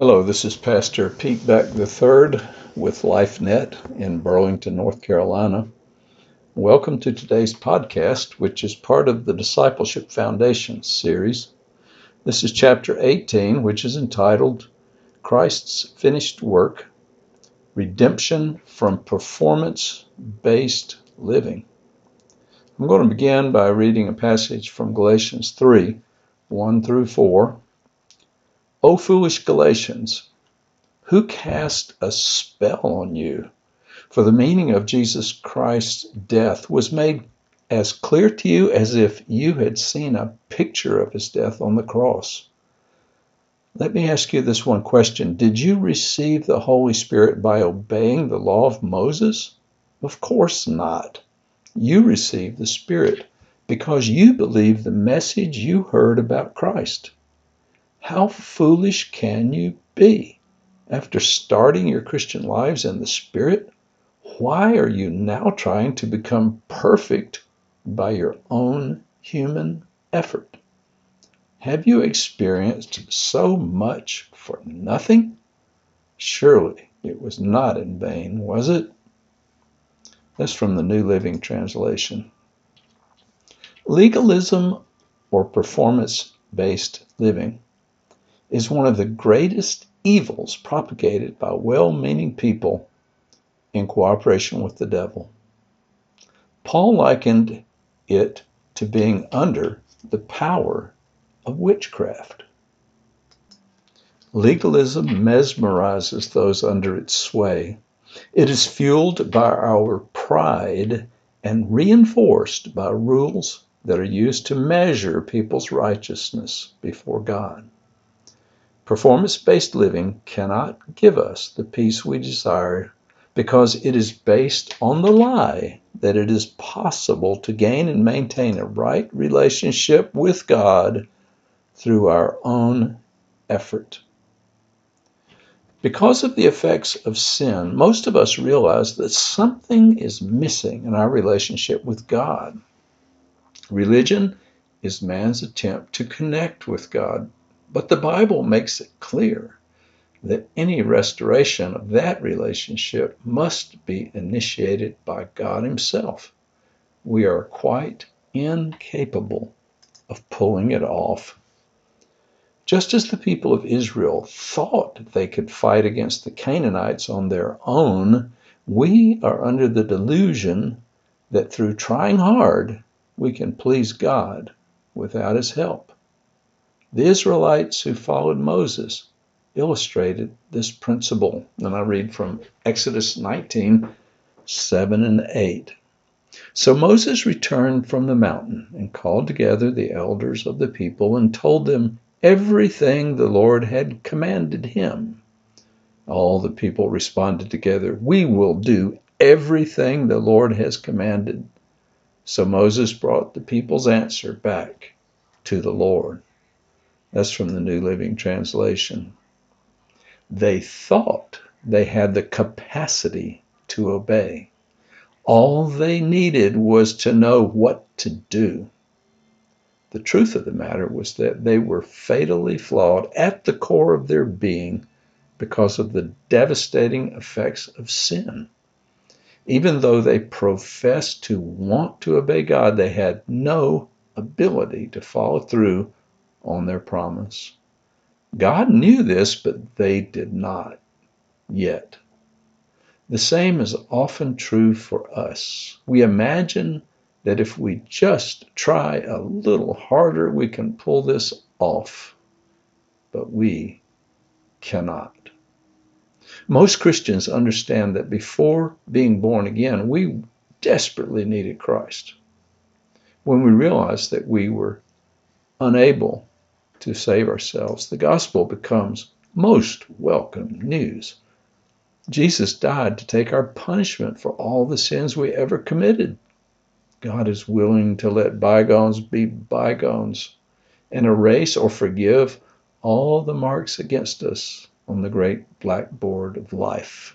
Hello, this is Pastor Pete Beck III with LifeNet in Burlington, North Carolina. Welcome to today's podcast, which is part of the Discipleship Foundation series. This is chapter 18, which is entitled Christ's Finished Work Redemption from Performance Based Living. I'm going to begin by reading a passage from Galatians 3 1 through 4 O foolish Galatians, who cast a spell on you? For the meaning of Jesus Christ's death was made as clear to you as if you had seen a picture of his death on the cross. Let me ask you this one question Did you receive the Holy Spirit by obeying the law of Moses? Of course not. You received the Spirit because you believed the message you heard about Christ. How foolish can you be? After starting your Christian lives in the Spirit, why are you now trying to become perfect by your own human effort? Have you experienced so much for nothing? Surely it was not in vain, was it? That's from the New Living Translation. Legalism or performance based living is one of the greatest evils propagated by well meaning people in cooperation with the devil. Paul likened it to being under the power of witchcraft. Legalism mesmerizes those under its sway. It is fueled by our pride and reinforced by rules that are used to measure people's righteousness before God. Performance based living cannot give us the peace we desire because it is based on the lie that it is possible to gain and maintain a right relationship with God through our own effort. Because of the effects of sin, most of us realize that something is missing in our relationship with God. Religion is man's attempt to connect with God but the Bible makes it clear that any restoration of that relationship must be initiated by God Himself. We are quite incapable of pulling it off. Just as the people of Israel thought they could fight against the Canaanites on their own, we are under the delusion that through trying hard, we can please God without His help. The Israelites who followed Moses illustrated this principle. And I read from Exodus 19 7 and 8. So Moses returned from the mountain and called together the elders of the people and told them everything the Lord had commanded him. All the people responded together, We will do everything the Lord has commanded. So Moses brought the people's answer back to the Lord. That's from the New Living Translation. They thought they had the capacity to obey. All they needed was to know what to do. The truth of the matter was that they were fatally flawed at the core of their being because of the devastating effects of sin. Even though they professed to want to obey God, they had no ability to follow through on their promise. God knew this, but they did not yet. The same is often true for us. We imagine that if we just try a little harder, we can pull this off, but we cannot. Most Christians understand that before being born again, we desperately needed Christ. When we realized that we were unable to save ourselves, the gospel becomes most welcome news. Jesus died to take our punishment for all the sins we ever committed. God is willing to let bygones be bygones and erase or forgive all the marks against us on the great blackboard of life.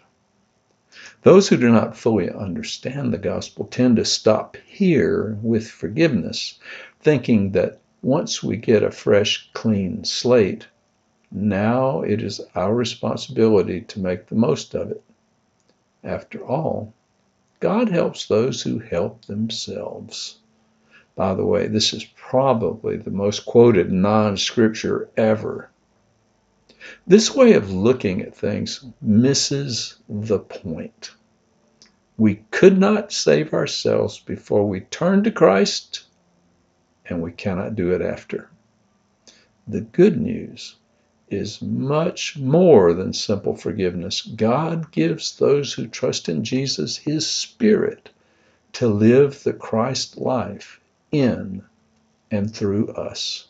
Those who do not fully understand the gospel tend to stop here with forgiveness, thinking that once we get a fresh, clean slate, Now it is our responsibility to make the most of it. After all, God helps those who help themselves. By the way, this is probably the most quoted non scripture ever. This way of looking at things misses the point. We could not save ourselves before we turned to Christ, and we cannot do it after. The good news is much more than simple forgiveness. God gives those who trust in Jesus His Spirit to live the Christ life in and through us.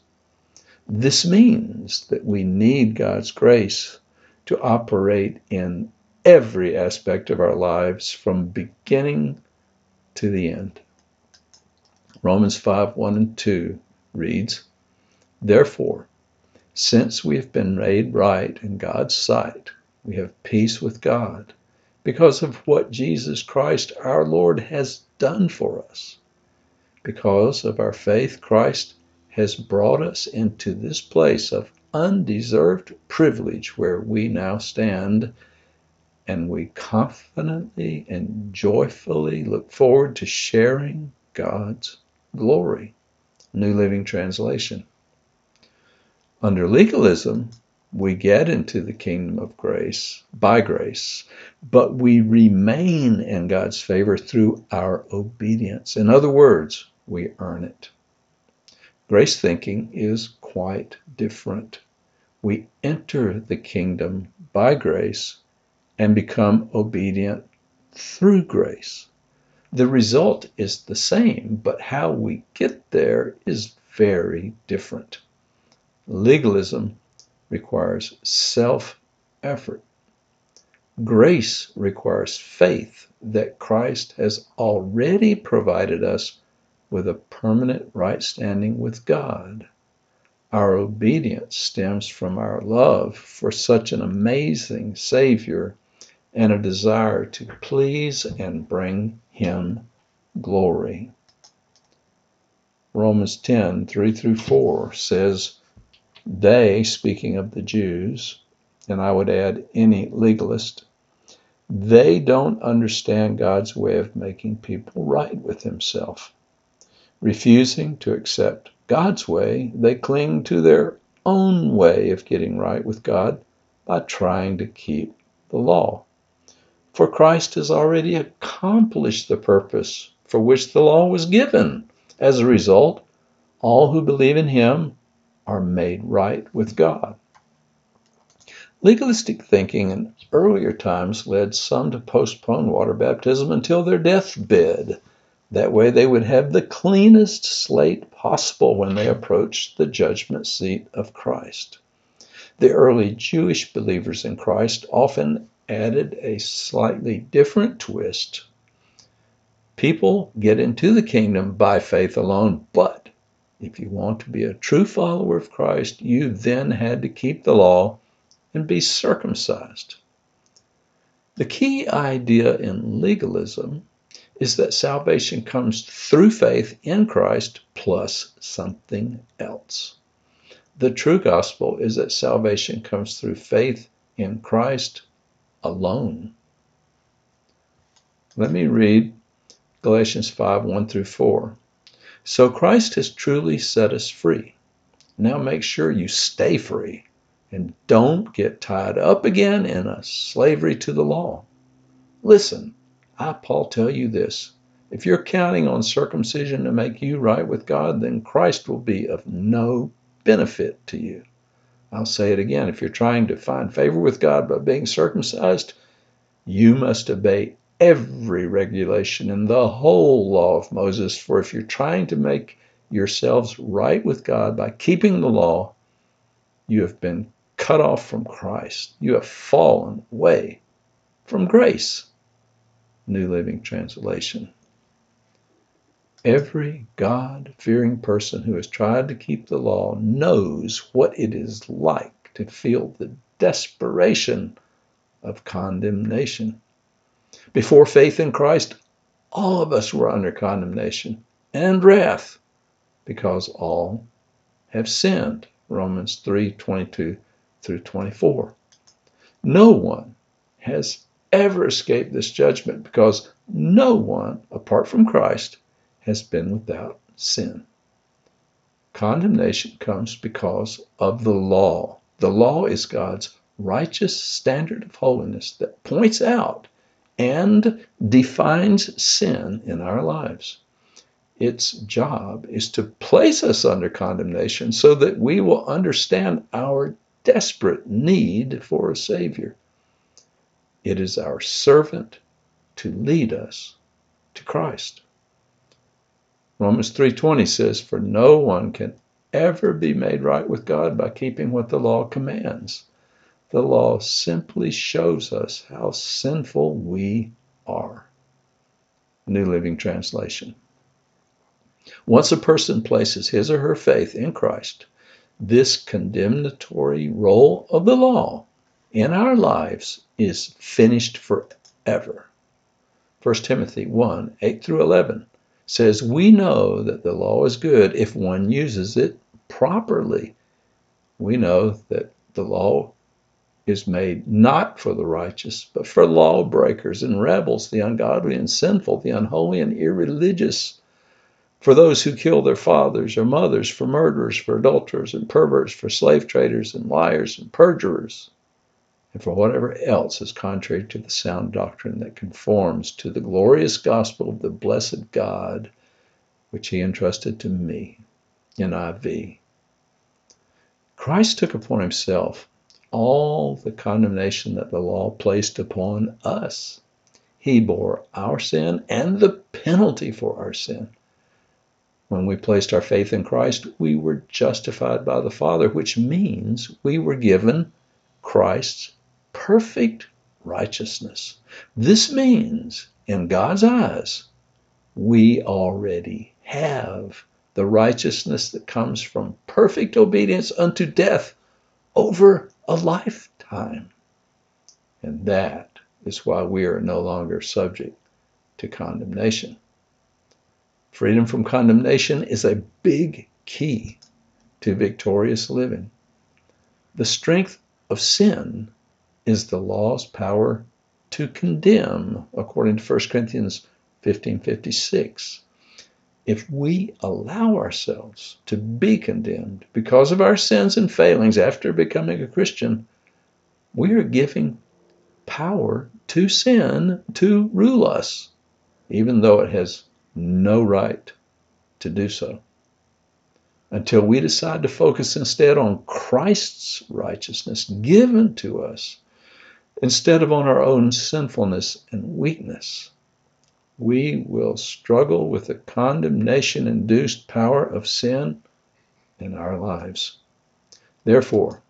This means that we need God's grace to operate in every aspect of our lives from beginning to the end. Romans 5 1 and 2 reads, Therefore, since we have been made right in God's sight, we have peace with God because of what Jesus Christ our Lord has done for us. Because of our faith, Christ has brought us into this place of undeserved privilege where we now stand, and we confidently and joyfully look forward to sharing God's glory. New Living Translation. Under legalism, we get into the kingdom of grace by grace, but we remain in God's favor through our obedience. In other words, we earn it. Grace thinking is quite different. We enter the kingdom by grace and become obedient through grace. The result is the same, but how we get there is very different. Legalism requires self effort. Grace requires faith that Christ has already provided us with a permanent right standing with God. Our obedience stems from our love for such an amazing Savior and a desire to please and bring Him glory. Romans 10 3 through 4 says, they, speaking of the Jews, and I would add any legalist, they don't understand God's way of making people right with Himself. Refusing to accept God's way, they cling to their own way of getting right with God by trying to keep the law. For Christ has already accomplished the purpose for which the law was given. As a result, all who believe in Him are made right with God. Legalistic thinking in earlier times led some to postpone water baptism until their deathbed. That way, they would have the cleanest slate possible when they approached the judgment seat of Christ. The early Jewish believers in Christ often added a slightly different twist. People get into the kingdom by faith alone, but if you want to be a true follower of Christ, you then had to keep the law and be circumcised. The key idea in legalism is that salvation comes through faith in Christ plus something else. The true gospel is that salvation comes through faith in Christ alone. Let me read Galatians 5 1 through 4. So Christ has truly set us free. Now make sure you stay free and don't get tied up again in a slavery to the law. Listen, I, Paul, tell you this. If you're counting on circumcision to make you right with God, then Christ will be of no benefit to you. I'll say it again. If you're trying to find favor with God by being circumcised, you must obey every regulation in the whole law of Moses. For if you're trying to make yourselves right with God by keeping the law, you have been cut off from Christ. You have fallen away from grace. New Living Translation. Every God fearing person who has tried to keep the law knows what it is like to feel the desperation of condemnation. Before faith in Christ, all of us were under condemnation and wrath because all have sinned. Romans 3 22 through 24. No one has ever escaped this judgment because no one, apart from Christ, has been without sin. Condemnation comes because of the law. The law is God's righteous standard of holiness that points out and defines sin in our lives. Its job is to place us under condemnation so that we will understand our desperate need for a Savior. It is our servant to lead us to Christ. Romans 3:20 says for no one can ever be made right with God by keeping what the law commands. The law simply shows us how sinful we are. New Living Translation. Once a person places his or her faith in Christ, this condemnatory role of the law in our lives is finished forever. 1 Timothy 1 8 through 11 says, We know that the law is good if one uses it properly. We know that the law is made not for the righteous, but for lawbreakers and rebels, the ungodly and sinful, the unholy and irreligious, for those who kill their fathers or mothers, for murderers, for adulterers and perverts, for slave traders and liars and perjurers, and for whatever else is contrary to the sound doctrine that conforms to the glorious gospel of the blessed God, which he entrusted to me. NIV. Christ took upon himself all the condemnation that the law placed upon us. He bore our sin and the penalty for our sin. When we placed our faith in Christ, we were justified by the Father, which means we were given Christ's perfect righteousness. This means, in God's eyes, we already have the righteousness that comes from perfect obedience unto death over a lifetime. And that is why we are no longer subject to condemnation. Freedom from condemnation is a big key to victorious living. The strength of sin is the law's power to condemn, according to 1 Corinthians 15:56. If we allow ourselves to be condemned because of our sins and failings after becoming a Christian, we are giving power to sin to rule us, even though it has no right to do so until we decide to focus instead on Christ's righteousness given to us instead of on our own sinfulness and weakness. We will struggle with the condemnation induced power of sin in our lives. Therefore,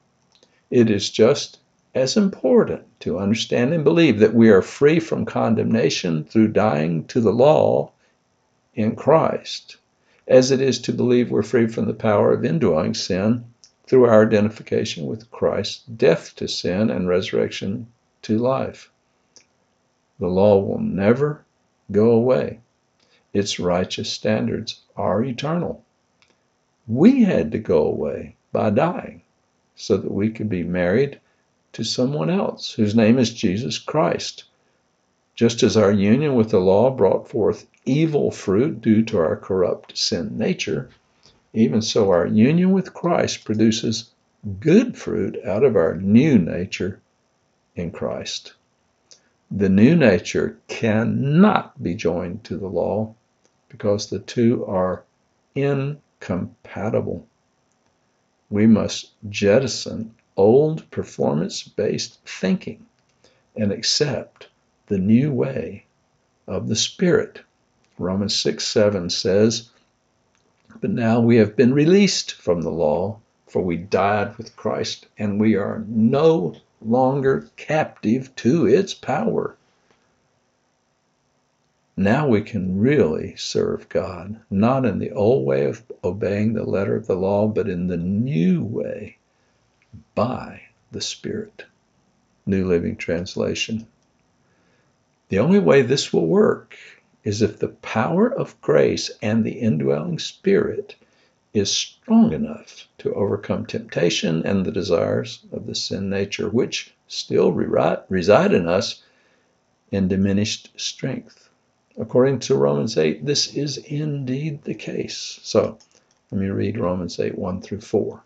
it is just as important to understand and believe that we are free from condemnation through dying to the law in Christ, as it is to believe we're free from the power of indwelling sin through our identification with Christ's death to sin and resurrection to life. The law will never go away. Its righteous standards are eternal. We had to go away by dying so that we could be married to someone else whose name is Jesus Christ. Just as our union with the law brought forth evil fruit due to our corrupt sin nature, even so our union with Christ produces good fruit out of our new nature in Christ. The new nature cannot be joined to the law because the two are incompatible. We must jettison old performance based thinking and accept the new way of the Spirit. Romans 6 7 says, But now we have been released from the law, for we died with Christ, and we are no longer captive to its power. Now we can really serve God, not in the old way of obeying the letter of the law, but in the new way by the Spirit. New Living Translation. The only way this will work is if the power of grace and the indwelling Spirit is strong enough to overcome temptation and the desires of the sin nature, which still reside in us in diminished strength. According to Romans 8, this is indeed the case. So let me read Romans 8 1 through 4.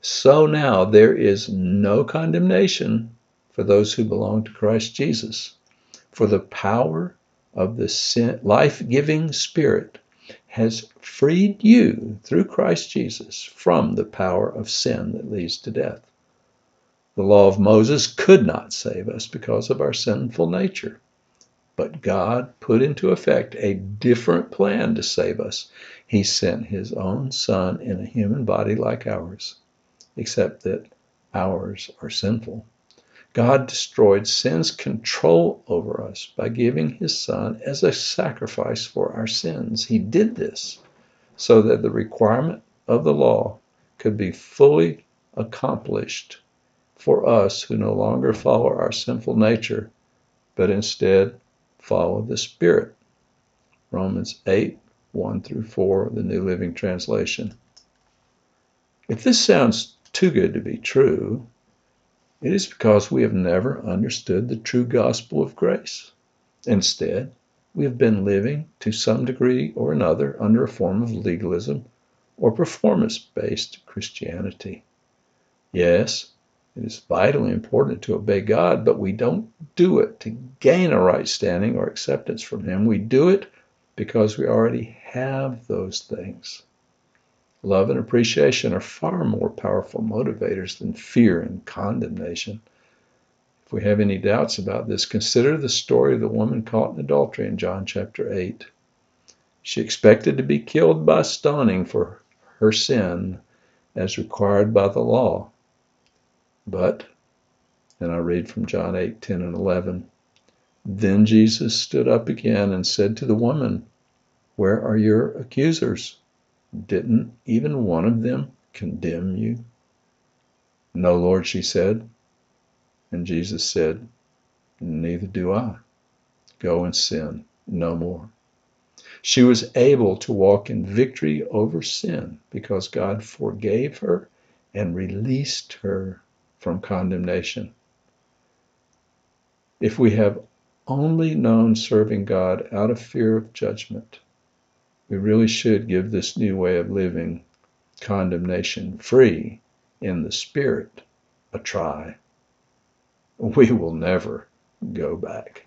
So now there is no condemnation for those who belong to Christ Jesus. For the power of the life giving Spirit has freed you through Christ Jesus from the power of sin that leads to death. The law of Moses could not save us because of our sinful nature. But God put into effect a different plan to save us. He sent his own Son in a human body like ours, except that ours are sinful. God destroyed sin's control over us by giving his Son as a sacrifice for our sins. He did this so that the requirement of the law could be fully accomplished for us who no longer follow our sinful nature, but instead follow the Spirit. Romans 8 1 through 4, the New Living Translation. If this sounds too good to be true, it is because we have never understood the true gospel of grace. Instead, we have been living to some degree or another under a form of legalism or performance based Christianity. Yes, it is vitally important to obey God, but we don't do it to gain a right standing or acceptance from Him. We do it because we already have those things. Love and appreciation are far more powerful motivators than fear and condemnation. If we have any doubts about this, consider the story of the woman caught in adultery in John chapter 8. She expected to be killed by stoning for her sin as required by the law. But, and I read from John 8 10 and 11, then Jesus stood up again and said to the woman, Where are your accusers? Didn't even one of them condemn you? No, Lord, she said. And Jesus said, Neither do I. Go and sin no more. She was able to walk in victory over sin because God forgave her and released her from condemnation. If we have only known serving God out of fear of judgment, we really should give this new way of living, condemnation free in the Spirit, a try. We will never go back.